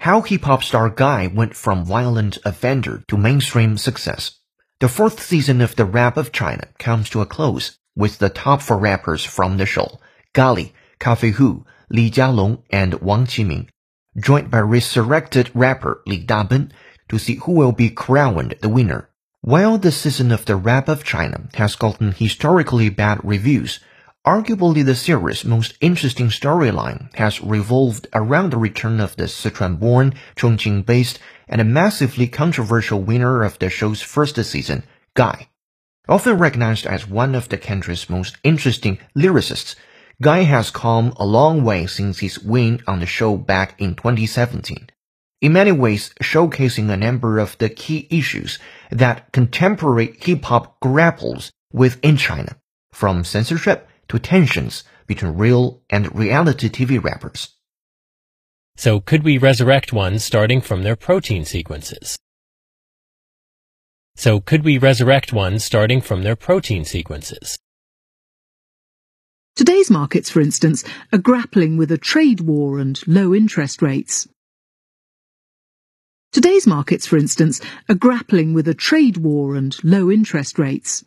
How hip hop star GAI went from violent offender to mainstream success. The fourth season of The Rap of China comes to a close with the top four rappers from the show, Gali, Cafe Hu, Li Jialong, and Wang Qiming, joined by resurrected rapper Li Dabin to see who will be crowned the winner. While the season of The Rap of China has gotten historically bad reviews, arguably the series' most interesting storyline has revolved around the return of the Sichuan-born, Chongqing-based, and massively controversial winner of the show's first season, GAI. Often recognized as one of the country's most interesting lyricists, GAI has come a long way since his win on the show back in 2017 in many ways showcasing a number of the key issues that contemporary hip hop grapples with in China, from censorship to tensions between real and reality TV rappers. So could we resurrect ones starting from their protein sequences? So could we resurrect ones starting from their protein sequences? Today's markets, for instance, are grappling with a trade war and low interest rates. Today's markets, for instance, are grappling with a trade war and low interest rates.